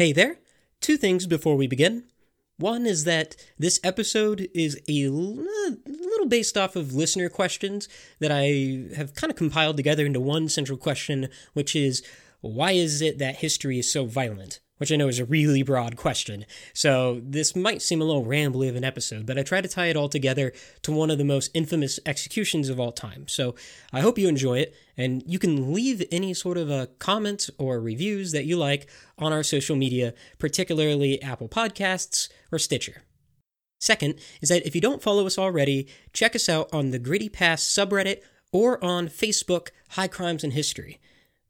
Hey there! Two things before we begin. One is that this episode is a little based off of listener questions that I have kind of compiled together into one central question, which is why is it that history is so violent? Which I know is a really broad question. So this might seem a little rambly of an episode, but I try to tie it all together to one of the most infamous executions of all time. So I hope you enjoy it, and you can leave any sort of a comments or reviews that you like on our social media, particularly Apple Podcasts or Stitcher. Second is that if you don't follow us already, check us out on the Gritty Past subreddit or on Facebook, High Crimes and History.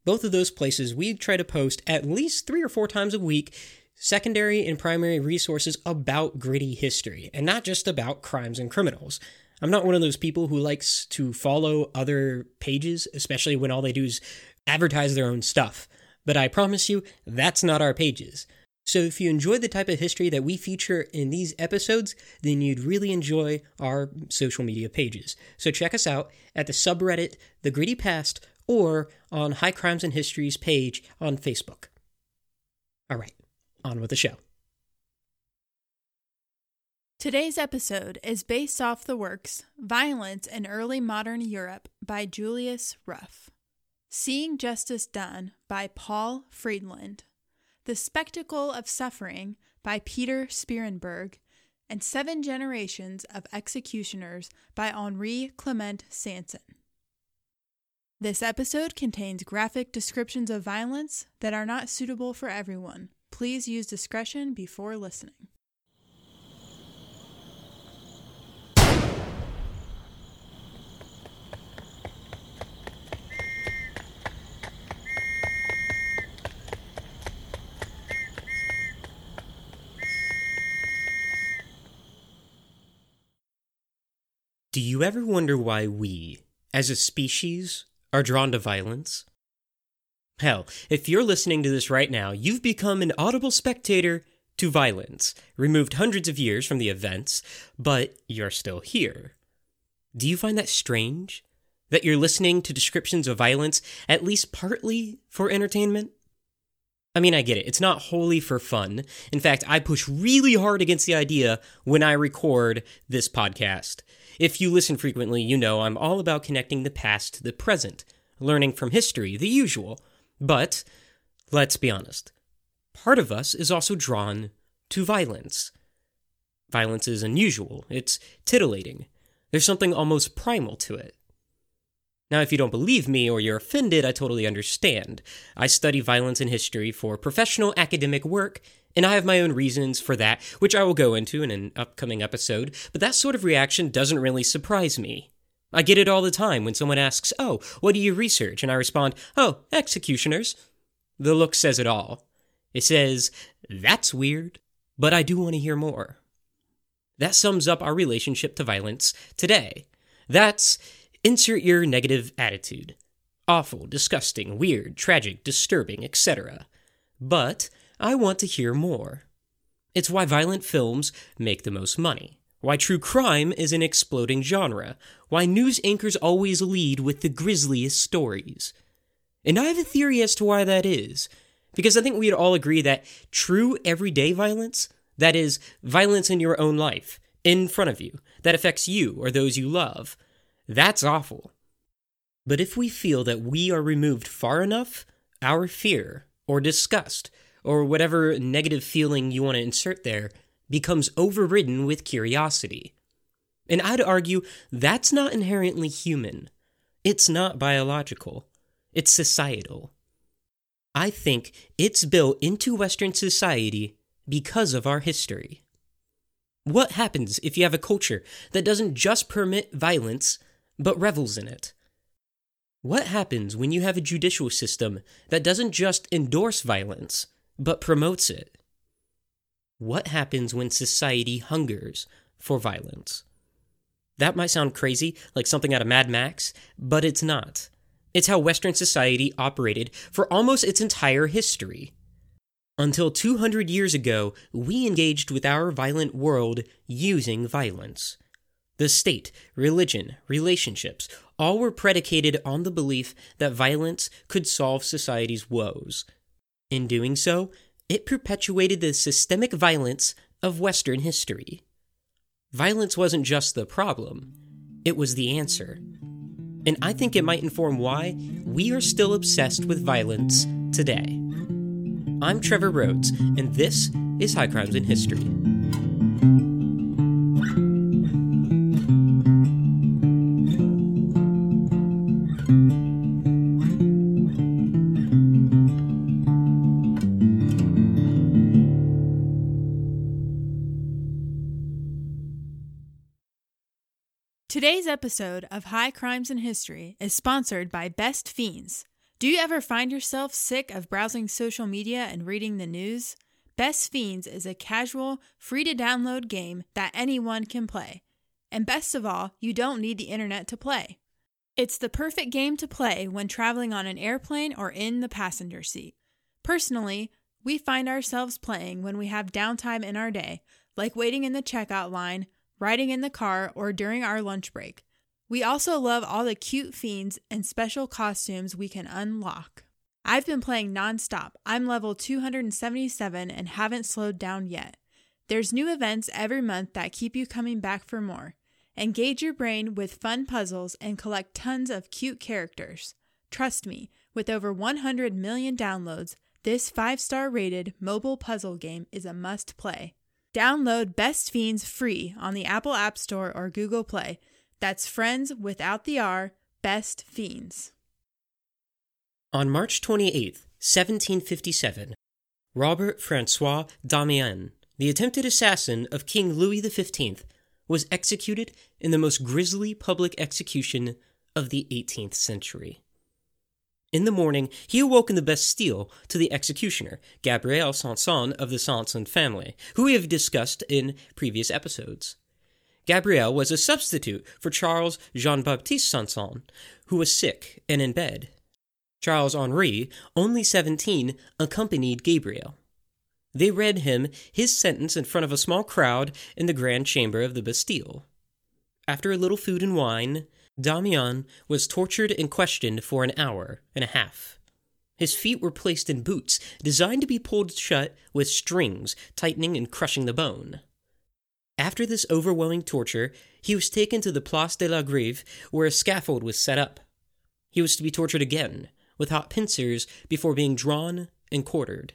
Both of those places, we try to post at least three or four times a week secondary and primary resources about gritty history, and not just about crimes and criminals. I'm not one of those people who likes to follow other pages, especially when all they do is advertise their own stuff. But I promise you, that's not our pages. So if you enjoy the type of history that we feature in these episodes, then you'd really enjoy our social media pages. So check us out at the subreddit The Gritty Past or on High Crimes and Histories page on Facebook. All right, on with the show. Today's episode is based off the works Violence in Early Modern Europe by Julius Ruff, Seeing Justice Done by Paul Friedland, The Spectacle of Suffering by Peter Spierenburg, and Seven Generations of Executioners by Henri Clement Sanson. This episode contains graphic descriptions of violence that are not suitable for everyone. Please use discretion before listening. Do you ever wonder why we, as a species, are drawn to violence? Hell, if you're listening to this right now, you've become an audible spectator to violence, removed hundreds of years from the events, but you're still here. Do you find that strange? That you're listening to descriptions of violence, at least partly for entertainment? I mean, I get it. It's not wholly for fun. In fact, I push really hard against the idea when I record this podcast. If you listen frequently, you know I'm all about connecting the past to the present, learning from history, the usual. But, let's be honest, part of us is also drawn to violence. Violence is unusual, it's titillating. There's something almost primal to it. Now, if you don't believe me or you're offended, I totally understand. I study violence in history for professional academic work, and I have my own reasons for that, which I will go into in an upcoming episode, but that sort of reaction doesn't really surprise me. I get it all the time when someone asks, Oh, what do you research? And I respond, Oh, executioners. The look says it all. It says, That's weird, but I do want to hear more. That sums up our relationship to violence today. That's insert your negative attitude. Awful, disgusting, weird, tragic, disturbing, etc. But I want to hear more. It's why violent films make the most money, why true crime is an exploding genre, why news anchors always lead with the grisliest stories. And I have a theory as to why that is, because I think we'd all agree that true everyday violence, that is, violence in your own life, in front of you, that affects you or those you love, that's awful. But if we feel that we are removed far enough, our fear or disgust or whatever negative feeling you want to insert there, becomes overridden with curiosity. And I'd argue that's not inherently human. It's not biological. It's societal. I think it's built into Western society because of our history. What happens if you have a culture that doesn't just permit violence, but revels in it? What happens when you have a judicial system that doesn't just endorse violence, but promotes it. What happens when society hungers for violence? That might sound crazy, like something out of Mad Max, but it's not. It's how Western society operated for almost its entire history. Until 200 years ago, we engaged with our violent world using violence. The state, religion, relationships, all were predicated on the belief that violence could solve society's woes, in doing so, it perpetuated the systemic violence of Western history. Violence wasn't just the problem, it was the answer. And I think it might inform why we are still obsessed with violence today. I'm Trevor Rhodes, and this is High Crimes in History. Today's episode of High Crimes in History is sponsored by Best Fiends. Do you ever find yourself sick of browsing social media and reading the news? Best Fiends is a casual, free to download game that anyone can play. And best of all, you don't need the internet to play. It's the perfect game to play when traveling on an airplane or in the passenger seat. Personally, we find ourselves playing when we have downtime in our day, like waiting in the checkout line riding in the car, or during our lunch break. We also love all the cute fiends and special costumes we can unlock. I've been playing nonstop. I'm level 277 and haven't slowed down yet. There's new events every month that keep you coming back for more. Engage your brain with fun puzzles and collect tons of cute characters. Trust me, with over 100 million downloads, this 5 star rated mobile puzzle game is a must play. Download Best Fiends free on the Apple App Store or Google Play. That's friends without the R, Best Fiends. On March 28, 1757, Robert Francois Damiens, the attempted assassin of King Louis XV, was executed in the most grisly public execution of the 18th century. In the morning, he awoke in the Bastille to the executioner, Gabriel Sanson of the Sanson family, who we have discussed in previous episodes. Gabriel was a substitute for Charles Jean Baptiste Sanson, who was sick and in bed. Charles Henri, only 17, accompanied Gabriel. They read him his sentence in front of a small crowd in the grand chamber of the Bastille. After a little food and wine, Damiens was tortured and questioned for an hour and a half. His feet were placed in boots designed to be pulled shut with strings, tightening and crushing the bone. After this overwhelming torture, he was taken to the Place de la Greve, where a scaffold was set up. He was to be tortured again, with hot pincers, before being drawn and quartered.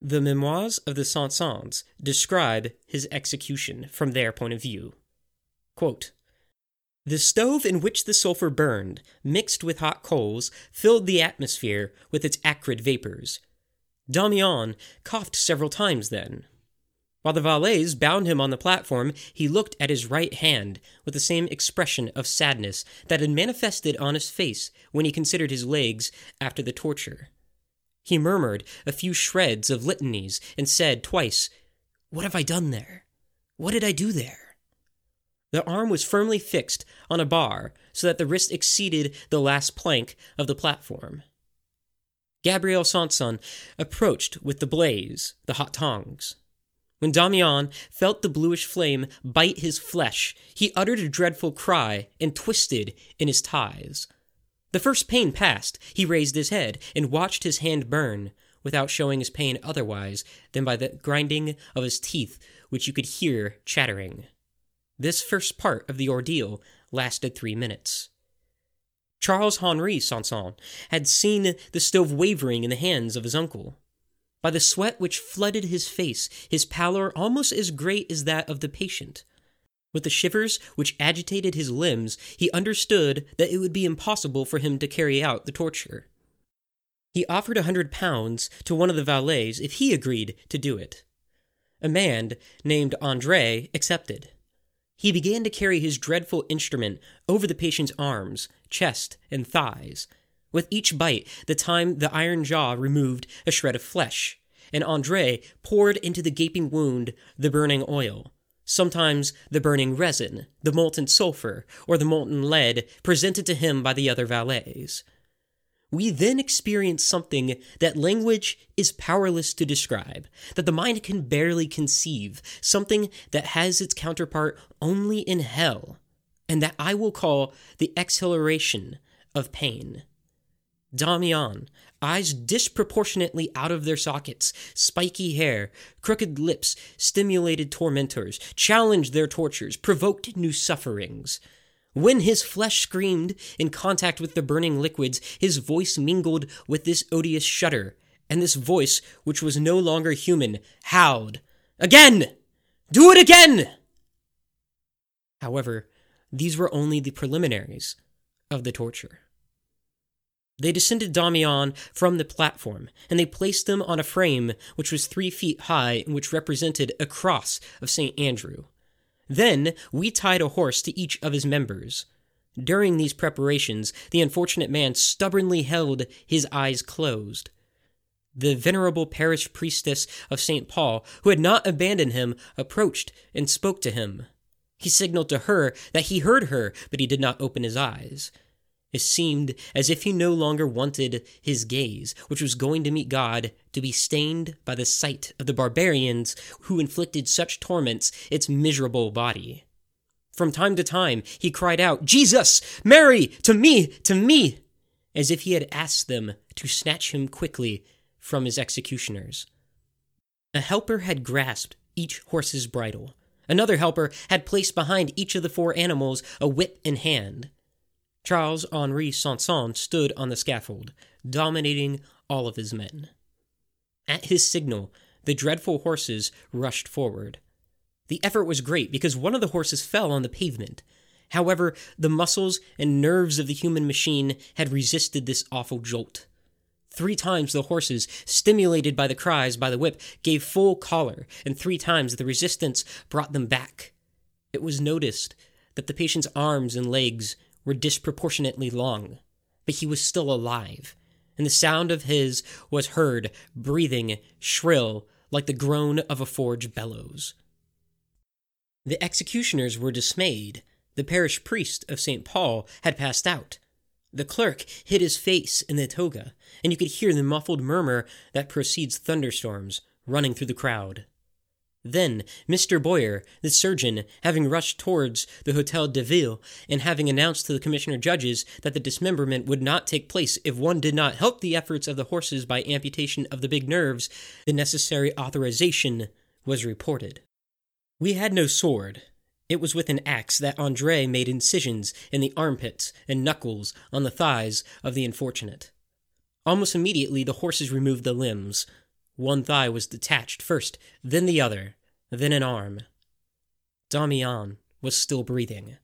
The Memoirs of the Sansons describe his execution from their point of view. Quote, the stove in which the sulfur burned, mixed with hot coals, filled the atmosphere with its acrid vapors. Damiens coughed several times then. While the valets bound him on the platform, he looked at his right hand with the same expression of sadness that had manifested on his face when he considered his legs after the torture. He murmured a few shreds of litanies and said twice, What have I done there? What did I do there? The arm was firmly fixed on a bar so that the wrist exceeded the last plank of the platform. Gabriel Sanson approached with the blaze, the hot tongs. When Damiens felt the bluish flame bite his flesh, he uttered a dreadful cry and twisted in his ties. The first pain passed, he raised his head and watched his hand burn, without showing his pain otherwise than by the grinding of his teeth, which you could hear chattering. This first part of the ordeal lasted three minutes. Charles Henri Sanson had seen the stove wavering in the hands of his uncle. By the sweat which flooded his face, his pallor almost as great as that of the patient. With the shivers which agitated his limbs, he understood that it would be impossible for him to carry out the torture. He offered a hundred pounds to one of the valets if he agreed to do it. A man named Andre accepted. He began to carry his dreadful instrument over the patient's arms, chest, and thighs. With each bite, the time the iron jaw removed a shred of flesh, and Andre poured into the gaping wound the burning oil, sometimes the burning resin, the molten sulfur, or the molten lead presented to him by the other valets. We then experience something that language is powerless to describe, that the mind can barely conceive, something that has its counterpart only in hell, and that I will call the exhilaration of pain. Damian, eyes disproportionately out of their sockets, spiky hair, crooked lips, stimulated tormentors, challenged their tortures, provoked new sufferings. When his flesh screamed in contact with the burning liquids, his voice mingled with this odious shudder, and this voice, which was no longer human, howled, Again! Do it again! However, these were only the preliminaries of the torture. They descended Damian from the platform, and they placed them on a frame which was three feet high and which represented a cross of St. Andrew. Then we tied a horse to each of his members. During these preparations, the unfortunate man stubbornly held his eyes closed. The venerable parish priestess of St. Paul, who had not abandoned him, approached and spoke to him. He signaled to her that he heard her, but he did not open his eyes. It seemed as if he no longer wanted his gaze, which was going to meet God, to be stained by the sight of the barbarians who inflicted such torments its miserable body. From time to time he cried out, Jesus! Mary! To me! To me! as if he had asked them to snatch him quickly from his executioners. A helper had grasped each horse's bridle. Another helper had placed behind each of the four animals a whip in hand. Charles Henri Sanson stood on the scaffold, dominating all of his men. At his signal, the dreadful horses rushed forward. The effort was great because one of the horses fell on the pavement. However, the muscles and nerves of the human machine had resisted this awful jolt. Three times the horses, stimulated by the cries by the whip, gave full collar, and three times the resistance brought them back. It was noticed that the patient's arms and legs were disproportionately long, but he was still alive, and the sound of his was heard, breathing, shrill, like the groan of a forge bellows. The executioners were dismayed. The parish priest of St. Paul had passed out. The clerk hid his face in the toga, and you could hear the muffled murmur that precedes thunderstorms running through the crowd. Then Mr. Boyer, the surgeon, having rushed towards the Hotel de Ville and having announced to the commissioner judges that the dismemberment would not take place if one did not help the efforts of the horses by amputation of the big nerves, the necessary authorization was reported. We had no sword. It was with an axe that Andre made incisions in the armpits and knuckles on the thighs of the unfortunate. Almost immediately the horses removed the limbs, one thigh was detached first, then the other, then an arm. Damian was still breathing.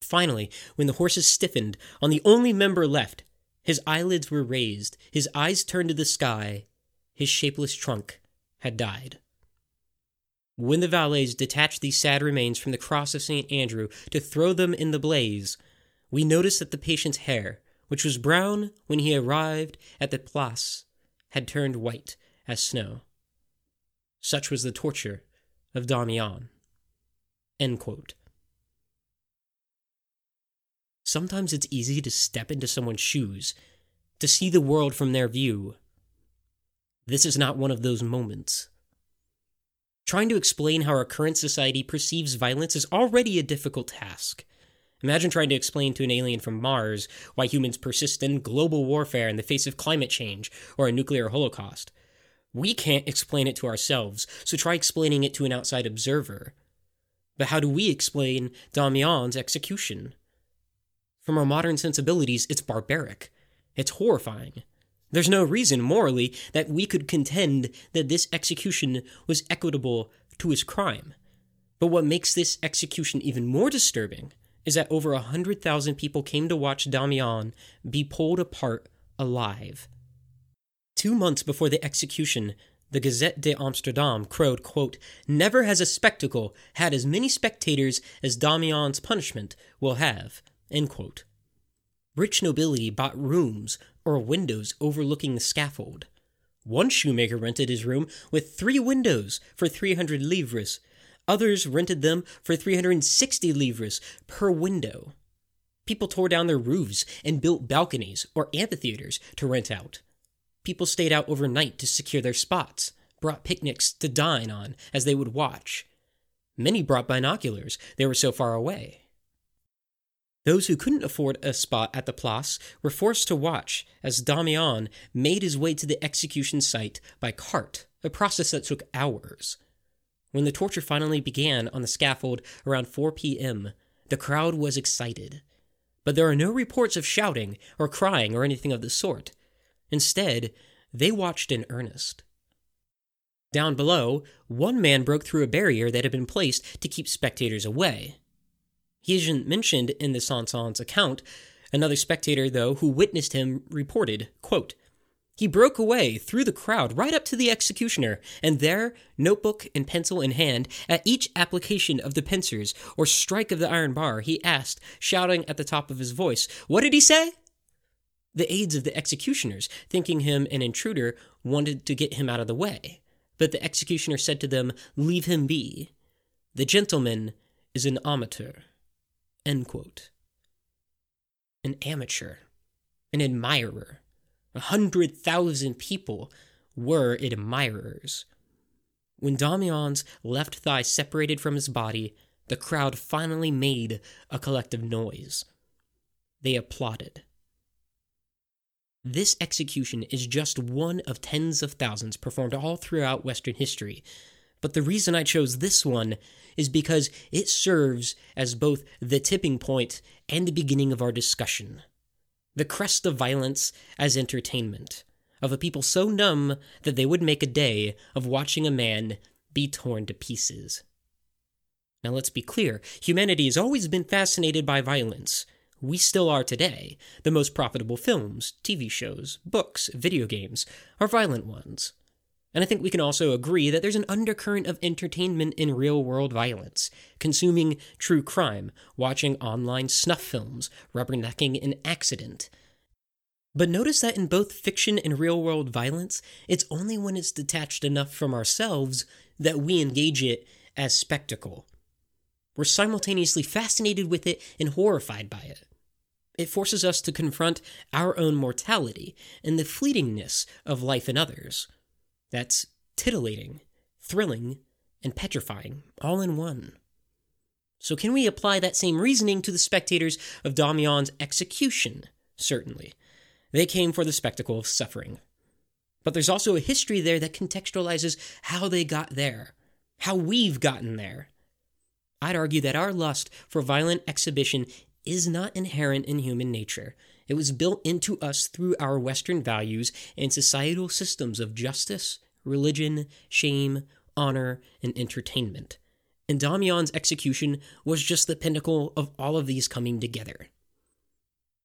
Finally, when the horses stiffened on the only member left, his eyelids were raised, his eyes turned to the sky, his shapeless trunk had died. When the valets detached these sad remains from the cross of St. Andrew to throw them in the blaze, we noticed that the patient's hair, which was brown when he arrived at the Place, had turned white as snow. Such was the torture of Damian. Sometimes it's easy to step into someone's shoes, to see the world from their view. This is not one of those moments. Trying to explain how our current society perceives violence is already a difficult task. Imagine trying to explain to an alien from Mars why humans persist in global warfare in the face of climate change or a nuclear holocaust. We can't explain it to ourselves, so try explaining it to an outside observer. But how do we explain Damian's execution? From our modern sensibilities, it's barbaric. It's horrifying. There's no reason, morally, that we could contend that this execution was equitable to his crime. But what makes this execution even more disturbing is that over a 100,000 people came to watch Damian be pulled apart alive. Two months before the execution, the Gazette de Amsterdam crowed, quote, Never has a spectacle had as many spectators as Damian's punishment will have. End quote. Rich nobility bought rooms or windows overlooking the scaffold. One shoemaker rented his room with three windows for 300 livres, Others rented them for 360 livres per window. People tore down their roofs and built balconies or amphitheaters to rent out. People stayed out overnight to secure their spots, brought picnics to dine on as they would watch. Many brought binoculars, they were so far away. Those who couldn't afford a spot at the Place were forced to watch as Damian made his way to the execution site by cart, a process that took hours. When the torture finally began on the scaffold around 4 p.m., the crowd was excited. But there are no reports of shouting or crying or anything of the sort. Instead, they watched in earnest. Down below, one man broke through a barrier that had been placed to keep spectators away. He isn't mentioned in the Sanson account. Another spectator, though, who witnessed him, reported, quote, he broke away through the crowd right up to the executioner, and there, notebook and pencil in hand, at each application of the pincers or strike of the iron bar, he asked, shouting at the top of his voice, What did he say? The aides of the executioners, thinking him an intruder, wanted to get him out of the way. But the executioner said to them, Leave him be. The gentleman is an amateur. An amateur. An admirer a hundred thousand people were admirers. When Damian's left thigh separated from his body, the crowd finally made a collective noise. They applauded. This execution is just one of tens of thousands performed all throughout Western history, but the reason I chose this one is because it serves as both the tipping point and the beginning of our discussion the crest of violence as entertainment, of a people so numb that they would make a day of watching a man be torn to pieces. Now let's be clear humanity has always been fascinated by violence. We still are today. The most profitable films, TV shows, books, video games are violent ones. And I think we can also agree that there's an undercurrent of entertainment in real world violence, consuming true crime, watching online snuff films, rubbernecking an accident. But notice that in both fiction and real world violence, it's only when it's detached enough from ourselves that we engage it as spectacle. We're simultaneously fascinated with it and horrified by it. It forces us to confront our own mortality and the fleetingness of life in others. That's titillating, thrilling, and petrifying, all in one. So, can we apply that same reasoning to the spectators of Damian's execution? Certainly. They came for the spectacle of suffering. But there's also a history there that contextualizes how they got there, how we've gotten there. I'd argue that our lust for violent exhibition is not inherent in human nature. It was built into us through our Western values and societal systems of justice, religion, shame, honor, and entertainment. And Damian's execution was just the pinnacle of all of these coming together.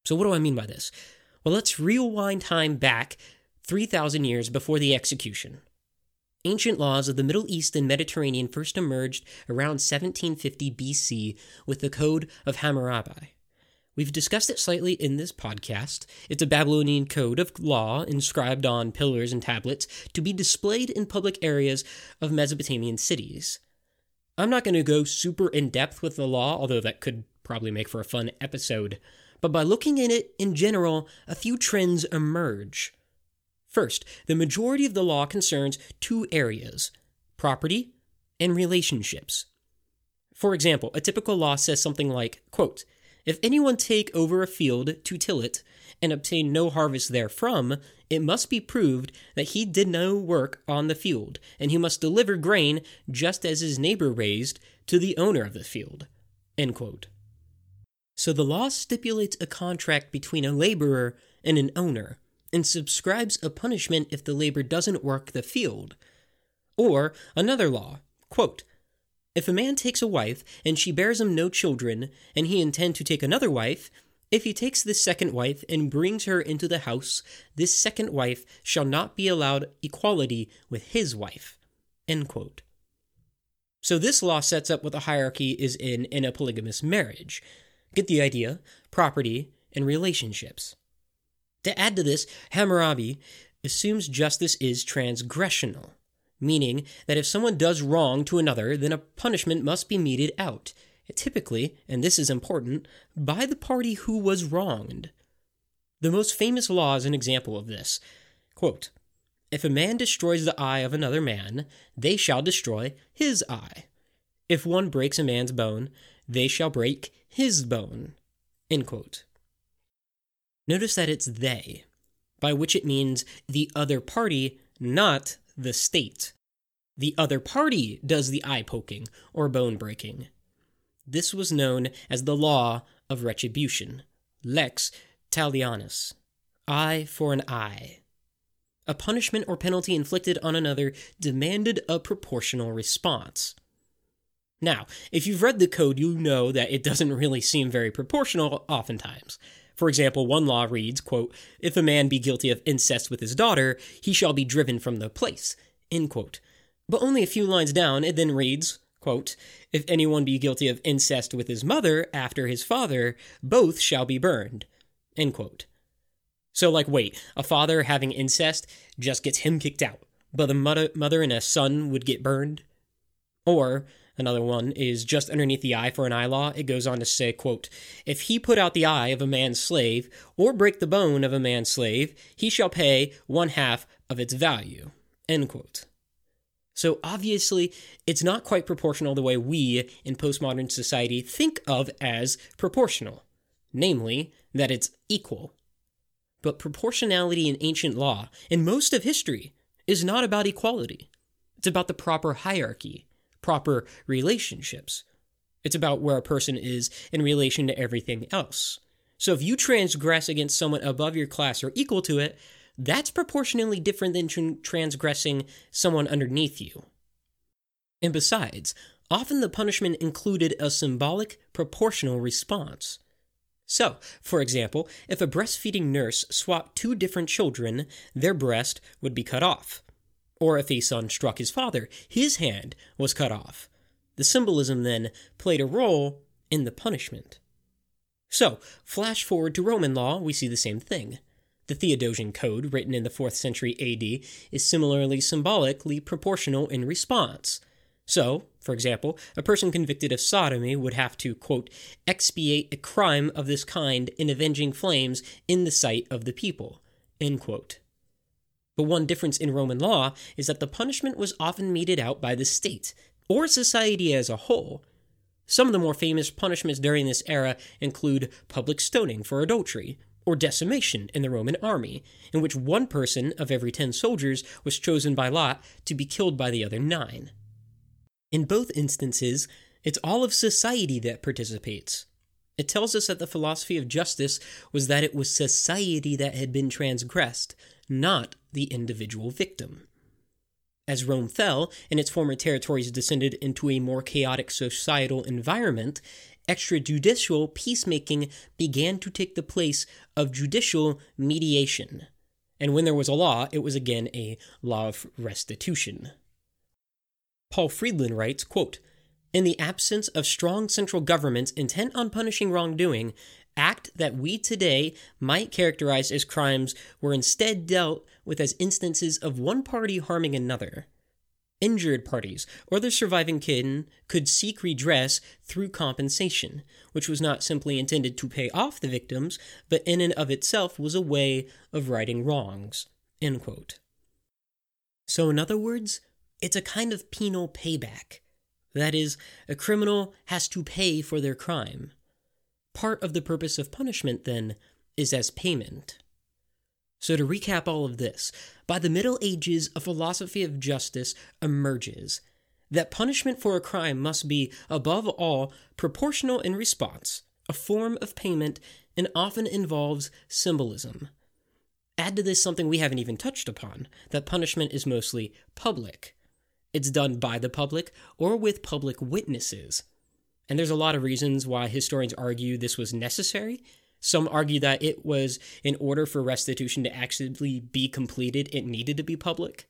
So, what do I mean by this? Well, let's rewind time back 3,000 years before the execution. Ancient laws of the Middle East and Mediterranean first emerged around 1750 BC with the Code of Hammurabi. We've discussed it slightly in this podcast. It's a Babylonian code of law inscribed on pillars and tablets to be displayed in public areas of Mesopotamian cities. I'm not going to go super in depth with the law, although that could probably make for a fun episode. But by looking at it in general, a few trends emerge. First, the majority of the law concerns two areas property and relationships. For example, a typical law says something like, quote, if anyone take over a field to till it, and obtain no harvest therefrom, it must be proved that he did no work on the field, and he must deliver grain just as his neighbor raised to the owner of the field. So the law stipulates a contract between a laborer and an owner, and subscribes a punishment if the labor doesn't work the field. Or another law, quote, if a man takes a wife, and she bears him no children, and he intend to take another wife, if he takes this second wife and brings her into the house, this second wife shall not be allowed equality with his wife. So this law sets up what the hierarchy is in in a polygamous marriage. Get the idea? Property and relationships. To add to this, Hammurabi assumes justice is transgressional meaning that if someone does wrong to another, then a punishment must be meted out, typically, and this is important, by the party who was wronged. The most famous law is an example of this. Quote, if a man destroys the eye of another man, they shall destroy his eye. If one breaks a man's bone, they shall break his bone. Notice that it's they, by which it means the other party, not the state. The other party does the eye poking or bone breaking. This was known as the law of retribution, lex talionis, eye for an eye. A punishment or penalty inflicted on another demanded a proportional response. Now, if you've read the code, you know that it doesn't really seem very proportional oftentimes. For example, one law reads, quote, If a man be guilty of incest with his daughter, he shall be driven from the place. End quote. But only a few lines down, it then reads, quote, If anyone be guilty of incest with his mother after his father, both shall be burned. End quote. So, like, wait, a father having incest just gets him kicked out, but the mother, mother and a son would get burned? Or, Another one is just underneath the eye for an eye law. It goes on to say, quote, If he put out the eye of a man's slave, or break the bone of a man's slave, he shall pay one half of its value. End quote. So obviously, it's not quite proportional the way we in postmodern society think of as proportional, namely, that it's equal. But proportionality in ancient law, in most of history, is not about equality. It's about the proper hierarchy proper relationships. It's about where a person is in relation to everything else. So if you transgress against someone above your class or equal to it, that's proportionally different than transgressing someone underneath you. And besides, often the punishment included a symbolic proportional response. So, for example, if a breastfeeding nurse swapped two different children, their breast would be cut off or if a son struck his father, his hand was cut off. The symbolism then played a role in the punishment. So, flash forward to Roman law, we see the same thing. The Theodosian Code, written in the 4th century AD, is similarly symbolically proportional in response. So, for example, a person convicted of sodomy would have to, quote, expiate a crime of this kind in avenging flames in the sight of the people, end quote. But one difference in Roman law is that the punishment was often meted out by the state, or society as a whole. Some of the more famous punishments during this era include public stoning for adultery, or decimation in the Roman army, in which one person of every ten soldiers was chosen by lot to be killed by the other nine. In both instances, it's all of society that participates. It tells us that the philosophy of justice was that it was society that had been transgressed, not the individual victim. As Rome fell and its former territories descended into a more chaotic societal environment, extrajudicial peacemaking began to take the place of judicial mediation. And when there was a law, it was again a law of restitution. Paul Friedland writes, quote, in the absence of strong central governments intent on punishing wrongdoing, act that we today might characterize as crimes were instead dealt with as instances of one party harming another. Injured parties or their surviving kin could seek redress through compensation, which was not simply intended to pay off the victims, but in and of itself was a way of righting wrongs. So, in other words, it's a kind of penal payback. That is, a criminal has to pay for their crime. Part of the purpose of punishment, then, is as payment. So, to recap all of this, by the Middle Ages, a philosophy of justice emerges that punishment for a crime must be, above all, proportional in response, a form of payment, and often involves symbolism. Add to this something we haven't even touched upon that punishment is mostly public. It's done by the public or with public witnesses. And there's a lot of reasons why historians argue this was necessary. Some argue that it was in order for restitution to actually be completed, it needed to be public.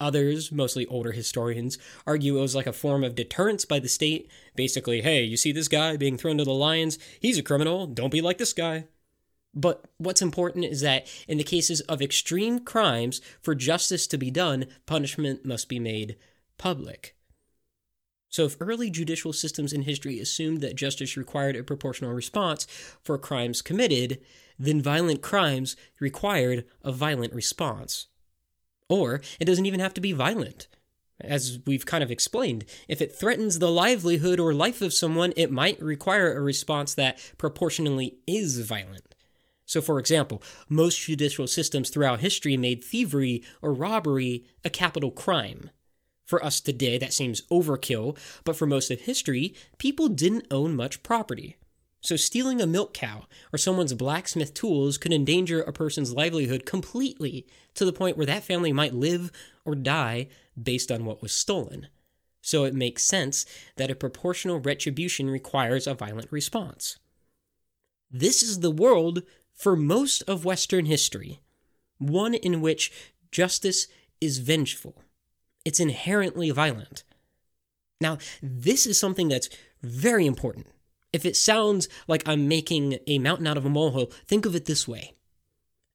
Others, mostly older historians, argue it was like a form of deterrence by the state. Basically, hey, you see this guy being thrown to the lions? He's a criminal. Don't be like this guy. But what's important is that in the cases of extreme crimes, for justice to be done, punishment must be made public. So, if early judicial systems in history assumed that justice required a proportional response for crimes committed, then violent crimes required a violent response. Or it doesn't even have to be violent. as we've kind of explained, if it threatens the livelihood or life of someone, it might require a response that proportionally is violent. So, for example, most judicial systems throughout history made thievery or robbery a capital crime. For us today, that seems overkill, but for most of history, people didn't own much property. So, stealing a milk cow or someone's blacksmith tools could endanger a person's livelihood completely to the point where that family might live or die based on what was stolen. So, it makes sense that a proportional retribution requires a violent response. This is the world for most of Western history, one in which justice is vengeful. It's inherently violent. Now, this is something that's very important. If it sounds like I'm making a mountain out of a molehill, think of it this way.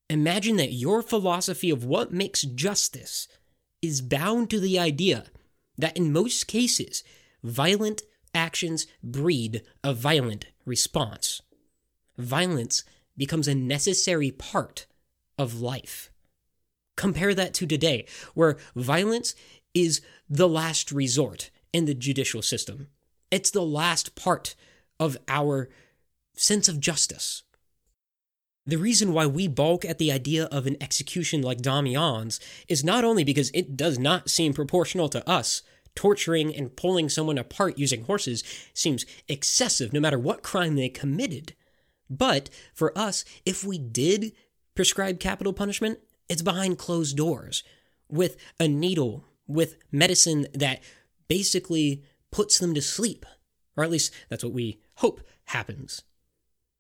Imagine that your philosophy of what makes justice is bound to the idea that in most cases, violent actions breed a violent response. Violence becomes a necessary part of life. Compare that to today, where violence is the last resort in the judicial system. It's the last part of our sense of justice. The reason why we balk at the idea of an execution like Damien's is not only because it does not seem proportional to us. Torturing and pulling someone apart using horses seems excessive no matter what crime they committed. But for us, if we did prescribe capital punishment, it's behind closed doors with a needle, with medicine that basically puts them to sleep. Or at least that's what we hope happens.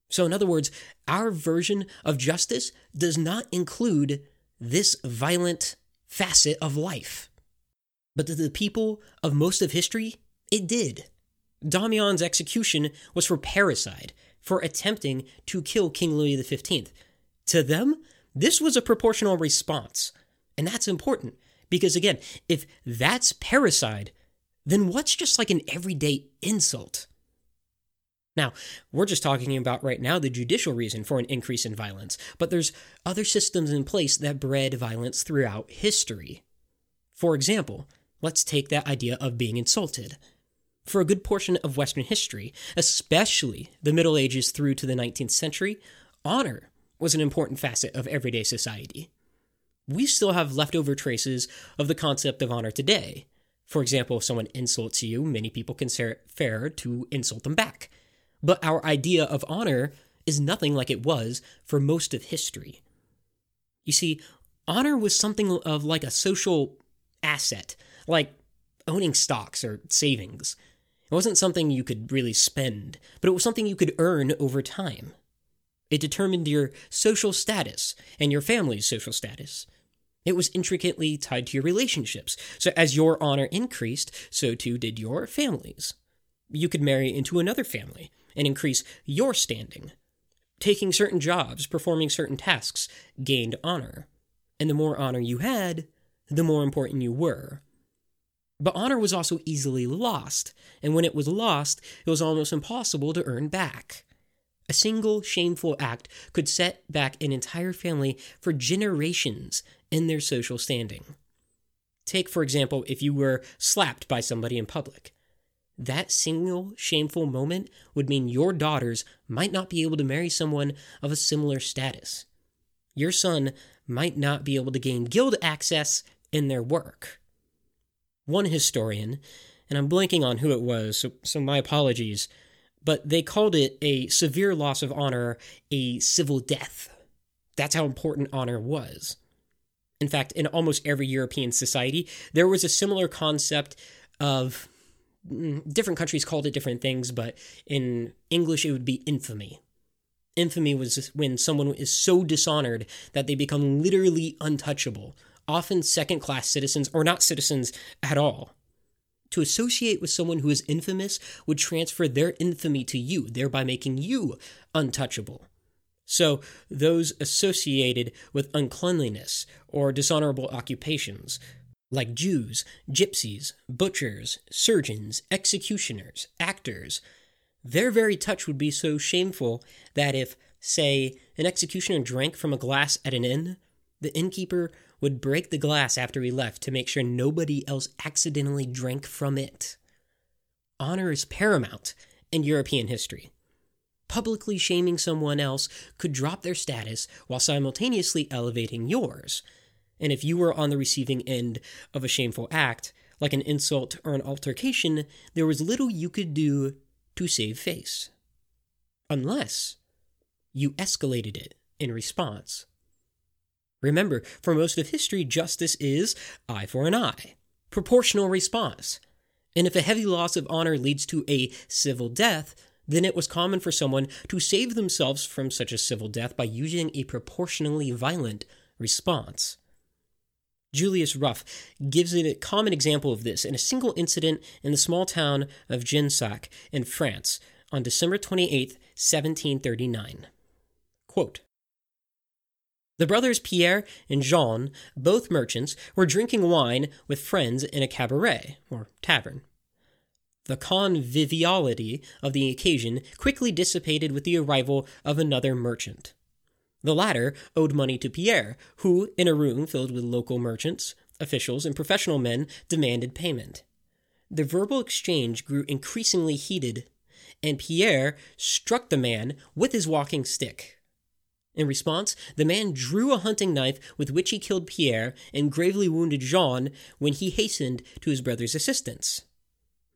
So, in other words, our version of justice does not include this violent facet of life. But to the people of most of history, it did. Damien's execution was for parricide, for attempting to kill King Louis XV. To them, this was a proportional response. And that's important because, again, if that's parricide, then what's just like an everyday insult? Now, we're just talking about right now the judicial reason for an increase in violence, but there's other systems in place that bred violence throughout history. For example, let's take that idea of being insulted. For a good portion of Western history, especially the Middle Ages through to the 19th century, honor was an important facet of everyday society. We still have leftover traces of the concept of honor today. For example, if someone insults you, many people consider it fair to insult them back. But our idea of honor is nothing like it was for most of history. You see, honor was something of like a social asset, like owning stocks or savings. It wasn't something you could really spend, but it was something you could earn over time. It determined your social status and your family's social status. It was intricately tied to your relationships. So as your honor increased, so too did your family's. You could marry into another family and increase your standing. Taking certain jobs, performing certain tasks, gained honor. And the more honor you had, the more important you were. But honor was also easily lost, and when it was lost, it was almost impossible to earn back. A single shameful act could set back an entire family for generations in their social standing. Take, for example, if you were slapped by somebody in public. That single shameful moment would mean your daughters might not be able to marry someone of a similar status. Your son might not be able to gain guild access in their work one historian, and I'm blanking on who it was, so, so my apologies, but they called it a severe loss of honor, a civil death. That's how important honor was. In fact, in almost every European society, there was a similar concept of mm, different countries called it different things, but in English it would be infamy. Infamy was when someone is so dishonored that they become literally untouchable, often second class citizens or not citizens at all. To associate with someone who is infamous would transfer their infamy to you, thereby making you untouchable. So, those associated with uncleanliness or dishonorable occupations, like Jews, gypsies, butchers, surgeons, executioners, actors, their very touch would be so shameful that if, say, an executioner drank from a glass at an inn, the innkeeper would break the glass after he left to make sure nobody else accidentally drank from it. Honor is paramount in European history. Publicly shaming someone else could drop their status while simultaneously elevating yours. And if you were on the receiving end of a shameful act, like an insult or an altercation, there was little you could do to save face. Unless you escalated it in response. Remember, for most of history, justice is eye for an eye, proportional response. And if a heavy loss of honor leads to a civil death, then it was common for someone to save themselves from such a civil death by using a proportionally violent response. Julius Ruff gives a common example of this in a single incident in the small town of Gensac in France on December 28, 1739. Quote, the brothers Pierre and Jean, both merchants, were drinking wine with friends in a cabaret, or tavern. The conviviality of the occasion quickly dissipated with the arrival of another merchant. The latter owed money to Pierre, who, in a room filled with local merchants, officials, and professional men, demanded payment. The verbal exchange grew increasingly heated, and Pierre struck the man with his walking stick. In response, the man drew a hunting knife with which he killed Pierre and gravely wounded Jean when he hastened to his brother's assistance.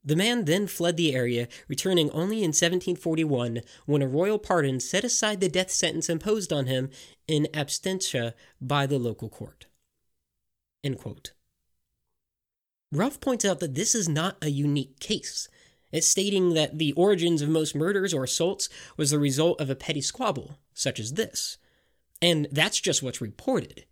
The man then fled the area, returning only in 1741 when a royal pardon set aside the death sentence imposed on him in absentia by the local court. Ruff points out that this is not a unique case. It's stating that the origins of most murders or assaults was the result of a petty squabble, such as this. And that's just what's reported.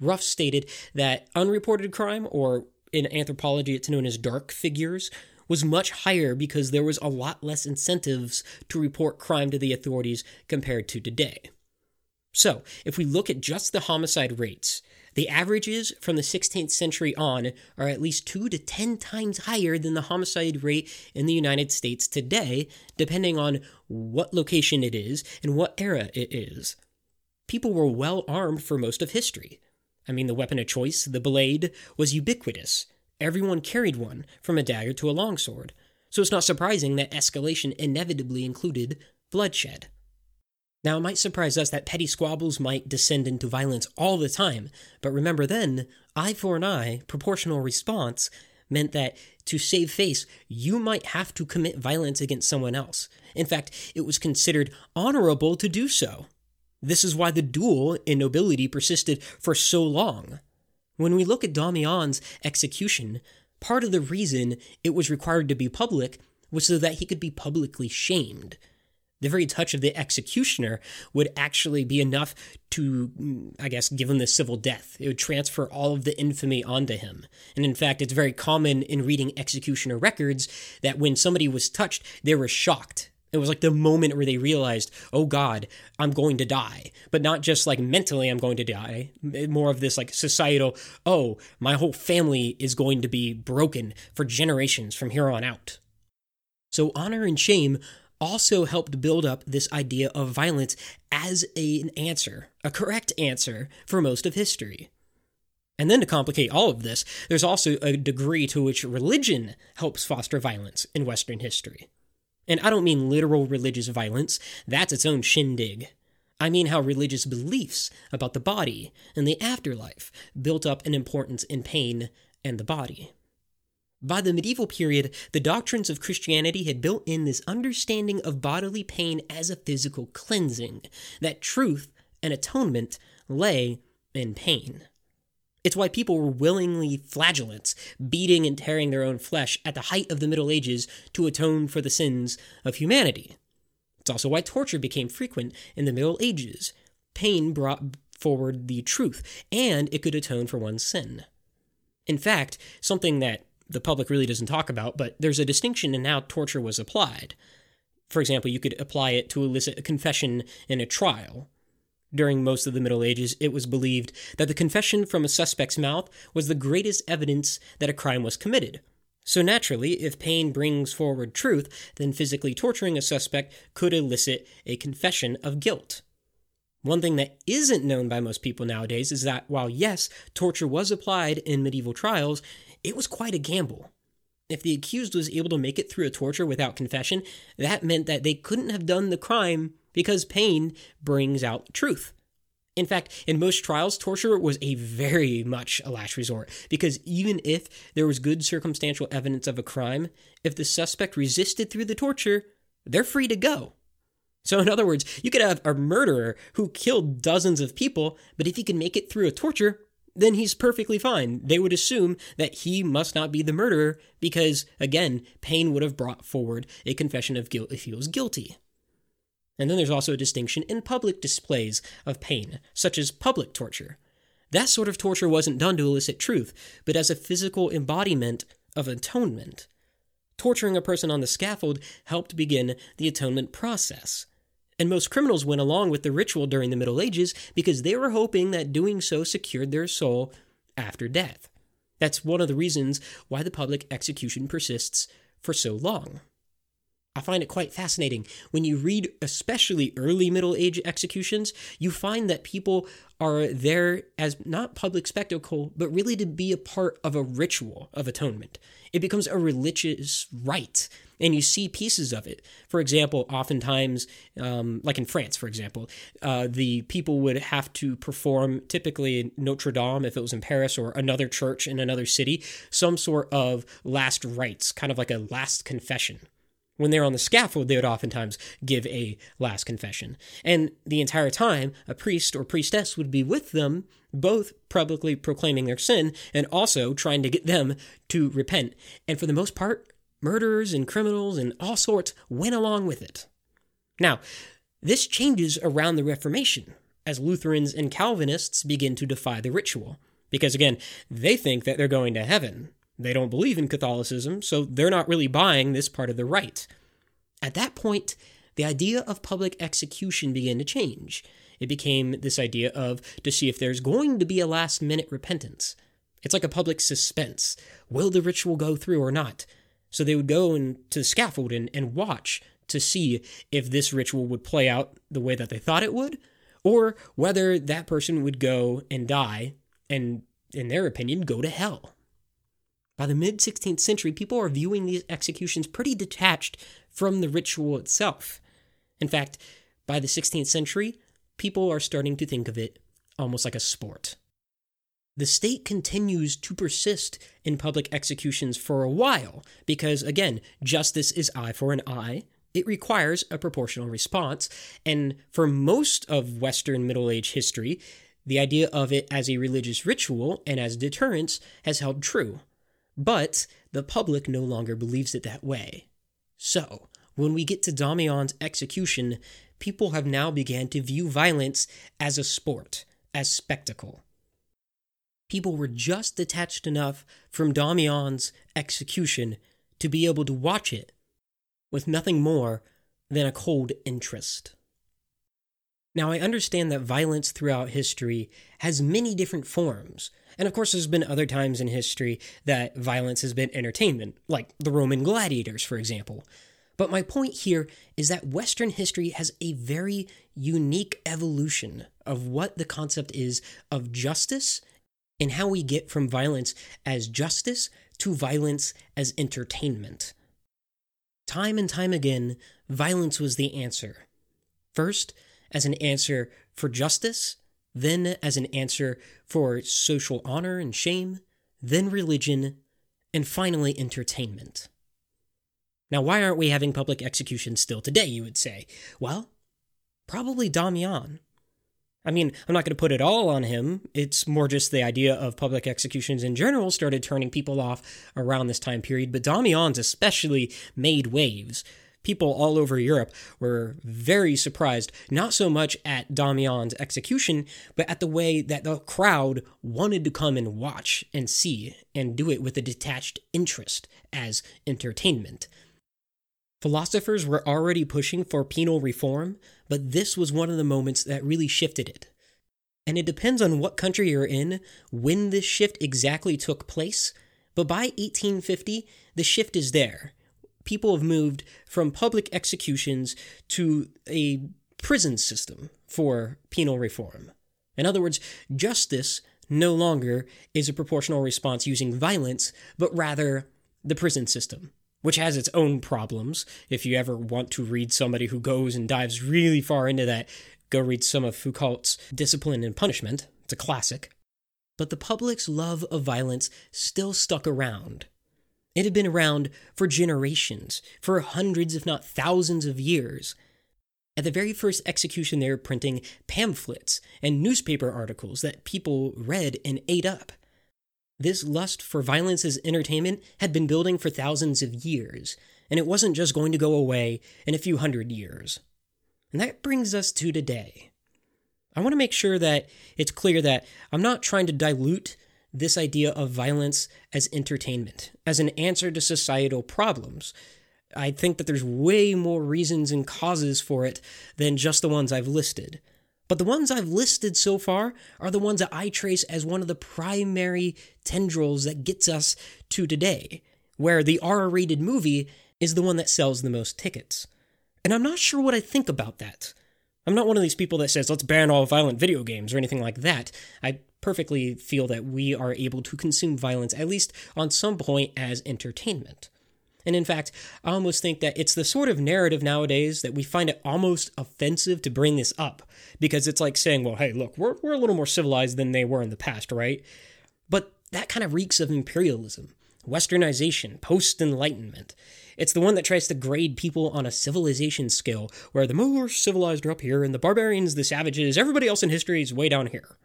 Ruff stated that unreported crime, or in anthropology it's known as dark figures, was much higher because there was a lot less incentives to report crime to the authorities compared to today. So, if we look at just the homicide rates, the averages from the 16th century on are at least 2 to 10 times higher than the homicide rate in the United States today, depending on what location it is and what era it is. People were well armed for most of history. I mean, the weapon of choice, the blade, was ubiquitous. Everyone carried one, from a dagger to a longsword. So it's not surprising that escalation inevitably included bloodshed. Now, it might surprise us that petty squabbles might descend into violence all the time, but remember then, eye for an eye, proportional response, meant that to save face, you might have to commit violence against someone else. In fact, it was considered honorable to do so. This is why the duel in nobility persisted for so long. When we look at Damiens' execution, part of the reason it was required to be public was so that he could be publicly shamed the very touch of the executioner would actually be enough to, mm, I guess, give him the civil death. It would transfer all of the infamy onto him. And in fact, it's very common in reading executioner records that when somebody was touched, they were shocked. It was like the moment where they realized, oh God, I'm going to die. But not just like mentally, I'm going to die. More of this like societal, oh, my whole family is going to be broken for generations from here on out. So honor and shame also helped build up this idea of violence as a, an answer, a correct answer for most of history. And then to complicate all of this, there's also a degree to which religion helps foster violence in Western history. And I don't mean literal religious violence, that's its own shindig. I mean how religious beliefs about the body and the afterlife built up an importance in pain and the body. By the medieval period, the doctrines of Christianity had built in this understanding of bodily pain as a physical cleansing, that truth and atonement lay in pain. It's why people were willingly flagellants, beating and tearing their own flesh at the height of the Middle Ages to atone for the sins of humanity. It's also why torture became frequent in the Middle Ages. Pain brought forward the truth, and it could atone for one's sin. In fact, something that the public really doesn't talk about, but there's a distinction in how torture was applied. For example, you could apply it to elicit a confession in a trial. During most of the Middle Ages, it was believed that the confession from a suspect's mouth was the greatest evidence that a crime was committed. So naturally, if pain brings forward truth, then physically torturing a suspect could elicit a confession of guilt. One thing that isn't known by most people nowadays is that while, yes, torture was applied in medieval trials, it was quite a gamble. If the accused was able to make it through a torture without confession, that meant that they couldn't have done the crime because pain brings out truth. In fact, in most trials, torture was a very much a last resort because even if there was good circumstantial evidence of a crime, if the suspect resisted through the torture, they're free to go. So, in other words, you could have a murderer who killed dozens of people, but if he can make it through a torture, then he's perfectly fine. They would assume that he must not be the murderer because, again, pain would have brought forward a confession of guilt if he was guilty. And then there's also a distinction in public displays of pain, such as public torture. That sort of torture wasn't done to elicit truth, but as a physical embodiment of atonement. Torturing a person on the scaffold helped begin the atonement process. And most criminals went along with the ritual during the Middle Ages because they were hoping that doing so secured their soul after death. That's one of the reasons why the public execution persists for so long. I find it quite fascinating. When you read, especially early Middle Age executions, you find that people are there as not public spectacle, but really to be a part of a ritual of atonement. It becomes a religious rite, and you see pieces of it. For example, oftentimes, um, like in France, for example, uh, the people would have to perform, typically in Notre Dame, if it was in Paris, or another church in another city, some sort of last rites, kind of like a last confession when they're on the scaffold, they would oftentimes give a last confession. And the entire time, a priest or priestess would be with them, both publicly proclaiming their sin and also trying to get them to repent. And for the most part, murderers and criminals and all sorts went along with it. Now, this changes around the Reformation as Lutherans and Calvinists begin to defy the ritual. Because again, they think that they're going to heaven they don't believe in Catholicism, so they're not really buying this part of the rite. At that point, the idea of public execution began to change. It became this idea of to see if there's going to be a last minute repentance. It's like a public suspense. Will the ritual go through or not? So they would go to the scaffold and, and watch to see if this ritual would play out the way that they thought it would, or whether that person would go and die and, in their opinion, go to hell. By the mid 16th century, people are viewing these executions pretty detached from the ritual itself. In fact, by the 16th century, people are starting to think of it almost like a sport. The state continues to persist in public executions for a while because, again, justice is eye for an eye. It requires a proportional response. And for most of Western Middle Age history, the idea of it as a religious ritual and as deterrence has held true. But the public no longer believes it that way. So, when we get to Damiens' execution, people have now began to view violence as a sport, as spectacle. People were just detached enough from Damiens' execution to be able to watch it with nothing more than a cold interest. Now, I understand that violence throughout history has many different forms, and of course, there's been other times in history that violence has been entertainment, like the Roman gladiators, for example. But my point here is that Western history has a very unique evolution of what the concept is of justice and how we get from violence as justice to violence as entertainment. Time and time again, violence was the answer. First, as an answer for justice, then as an answer for social honor and shame, then religion, and finally entertainment. Now, why aren't we having public executions still today, you would say? Well, probably Damien. I mean, I'm not going to put it all on him. It's more just the idea of public executions in general started turning people off around this time period, but Damiens' especially made waves people all over Europe were very surprised, not so much at Damiens' execution, but at the way that the crowd wanted to come and watch and see and do it with a detached interest as entertainment. Philosophers were already pushing for penal reform, but this was one of the moments that really shifted it. And it depends on what country you're in when this shift exactly took place, but by 1850, the shift is there people have moved from public executions to a prison system for penal reform. In other words, justice no longer is a proportional response using violence, but rather the prison system, which has its own problems. If you ever want to read somebody who goes and dives really far into that, go read some of Foucault's Discipline and Punishment. It's a classic. But the public's love of violence still stuck around. It had been around for generations, for hundreds, if not thousands of years. At the very first execution, they were printing pamphlets and newspaper articles that people read and ate up. This lust for violence as entertainment had been building for thousands of years, and it wasn't just going to go away in a few hundred years. And that brings us to today. I want to make sure that it's clear that I'm not trying to dilute this idea of violence as entertainment, as an answer to societal problems. I think that there's way more reasons and causes for it than just the ones I've listed. But the ones I've listed so far are the ones that I trace as one of the primary tendrils that gets us to today, where the R rated movie is the one that sells the most tickets. And I'm not sure what I think about that. I'm not one of these people that says, let's ban all violent video games or anything like that. I perfectly feel that we are able to consume violence, at least on some point, as entertainment. And in fact, I almost think that it's the sort of narrative nowadays that we find it almost offensive to bring this up because it's like saying, well, hey, look, we're, we're a little more civilized than they were in the past, right? But that kind of reeks of imperialism, westernization, post enlightenment. It's the one that tries to grade people on a civilization scale, where the more civilized are up here and the barbarians, the savages, everybody else in history is way down here.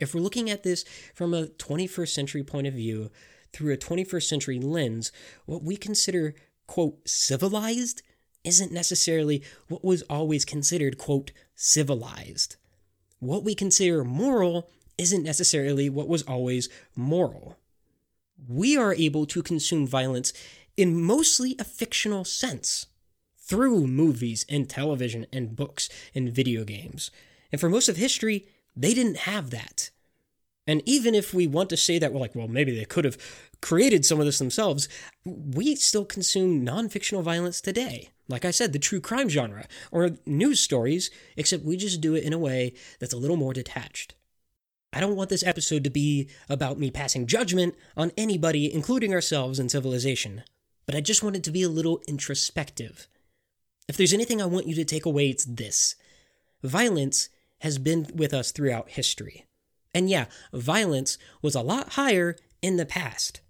If we're looking at this from a 21st century point of view, through a 21st century lens, what we consider, quote, civilized isn't necessarily what was always considered, quote, civilized. What we consider moral isn't necessarily what was always moral. We are able to consume violence in mostly a fictional sense through movies and television and books and video games. And for most of history, they didn't have that. And even if we want to say that we're like, well, maybe they could have created some of this themselves, we still consume non fictional violence today. Like I said, the true crime genre or news stories, except we just do it in a way that's a little more detached. I don't want this episode to be about me passing judgment on anybody, including ourselves and civilization, but I just want it to be a little introspective. If there's anything I want you to take away, it's this violence has been with us throughout history. And yeah, violence was a lot higher in the past.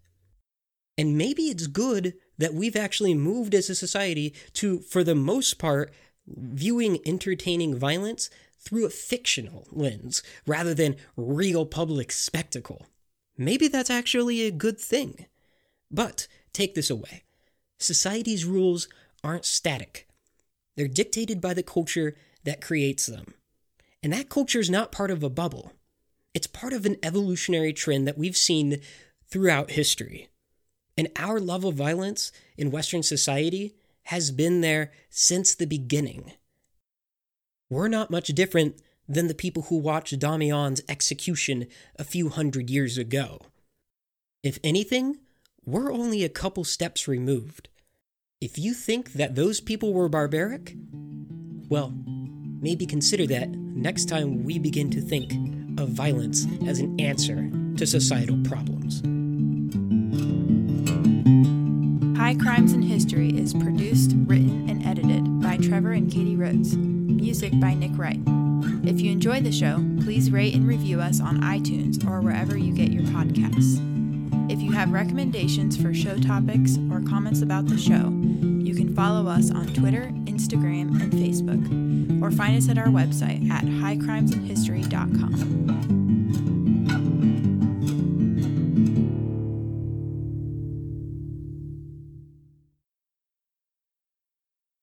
And maybe it's good that we've actually moved as a society to, for the most part, viewing entertaining violence through a fictional lens rather than real public spectacle. Maybe that's actually a good thing. But take this away society's rules aren't static, they're dictated by the culture that creates them. And that culture is not part of a bubble. It's part of an evolutionary trend that we've seen throughout history. And our love of violence in Western society has been there since the beginning. We're not much different than the people who watched Damiens' execution a few hundred years ago. If anything, we're only a couple steps removed. If you think that those people were barbaric, well, maybe consider that next time we begin to think of violence as an answer to societal problems. High Crimes in History is produced, written, and edited by Trevor and Katie Rhodes. Music by Nick Wright. If you enjoy the show, please rate and review us on iTunes or wherever you get your podcasts. If you have recommendations for show topics or comments about the show, you can follow us on Twitter, Instagram, and Facebook, or find us at our website at highcrimesandhistory.com.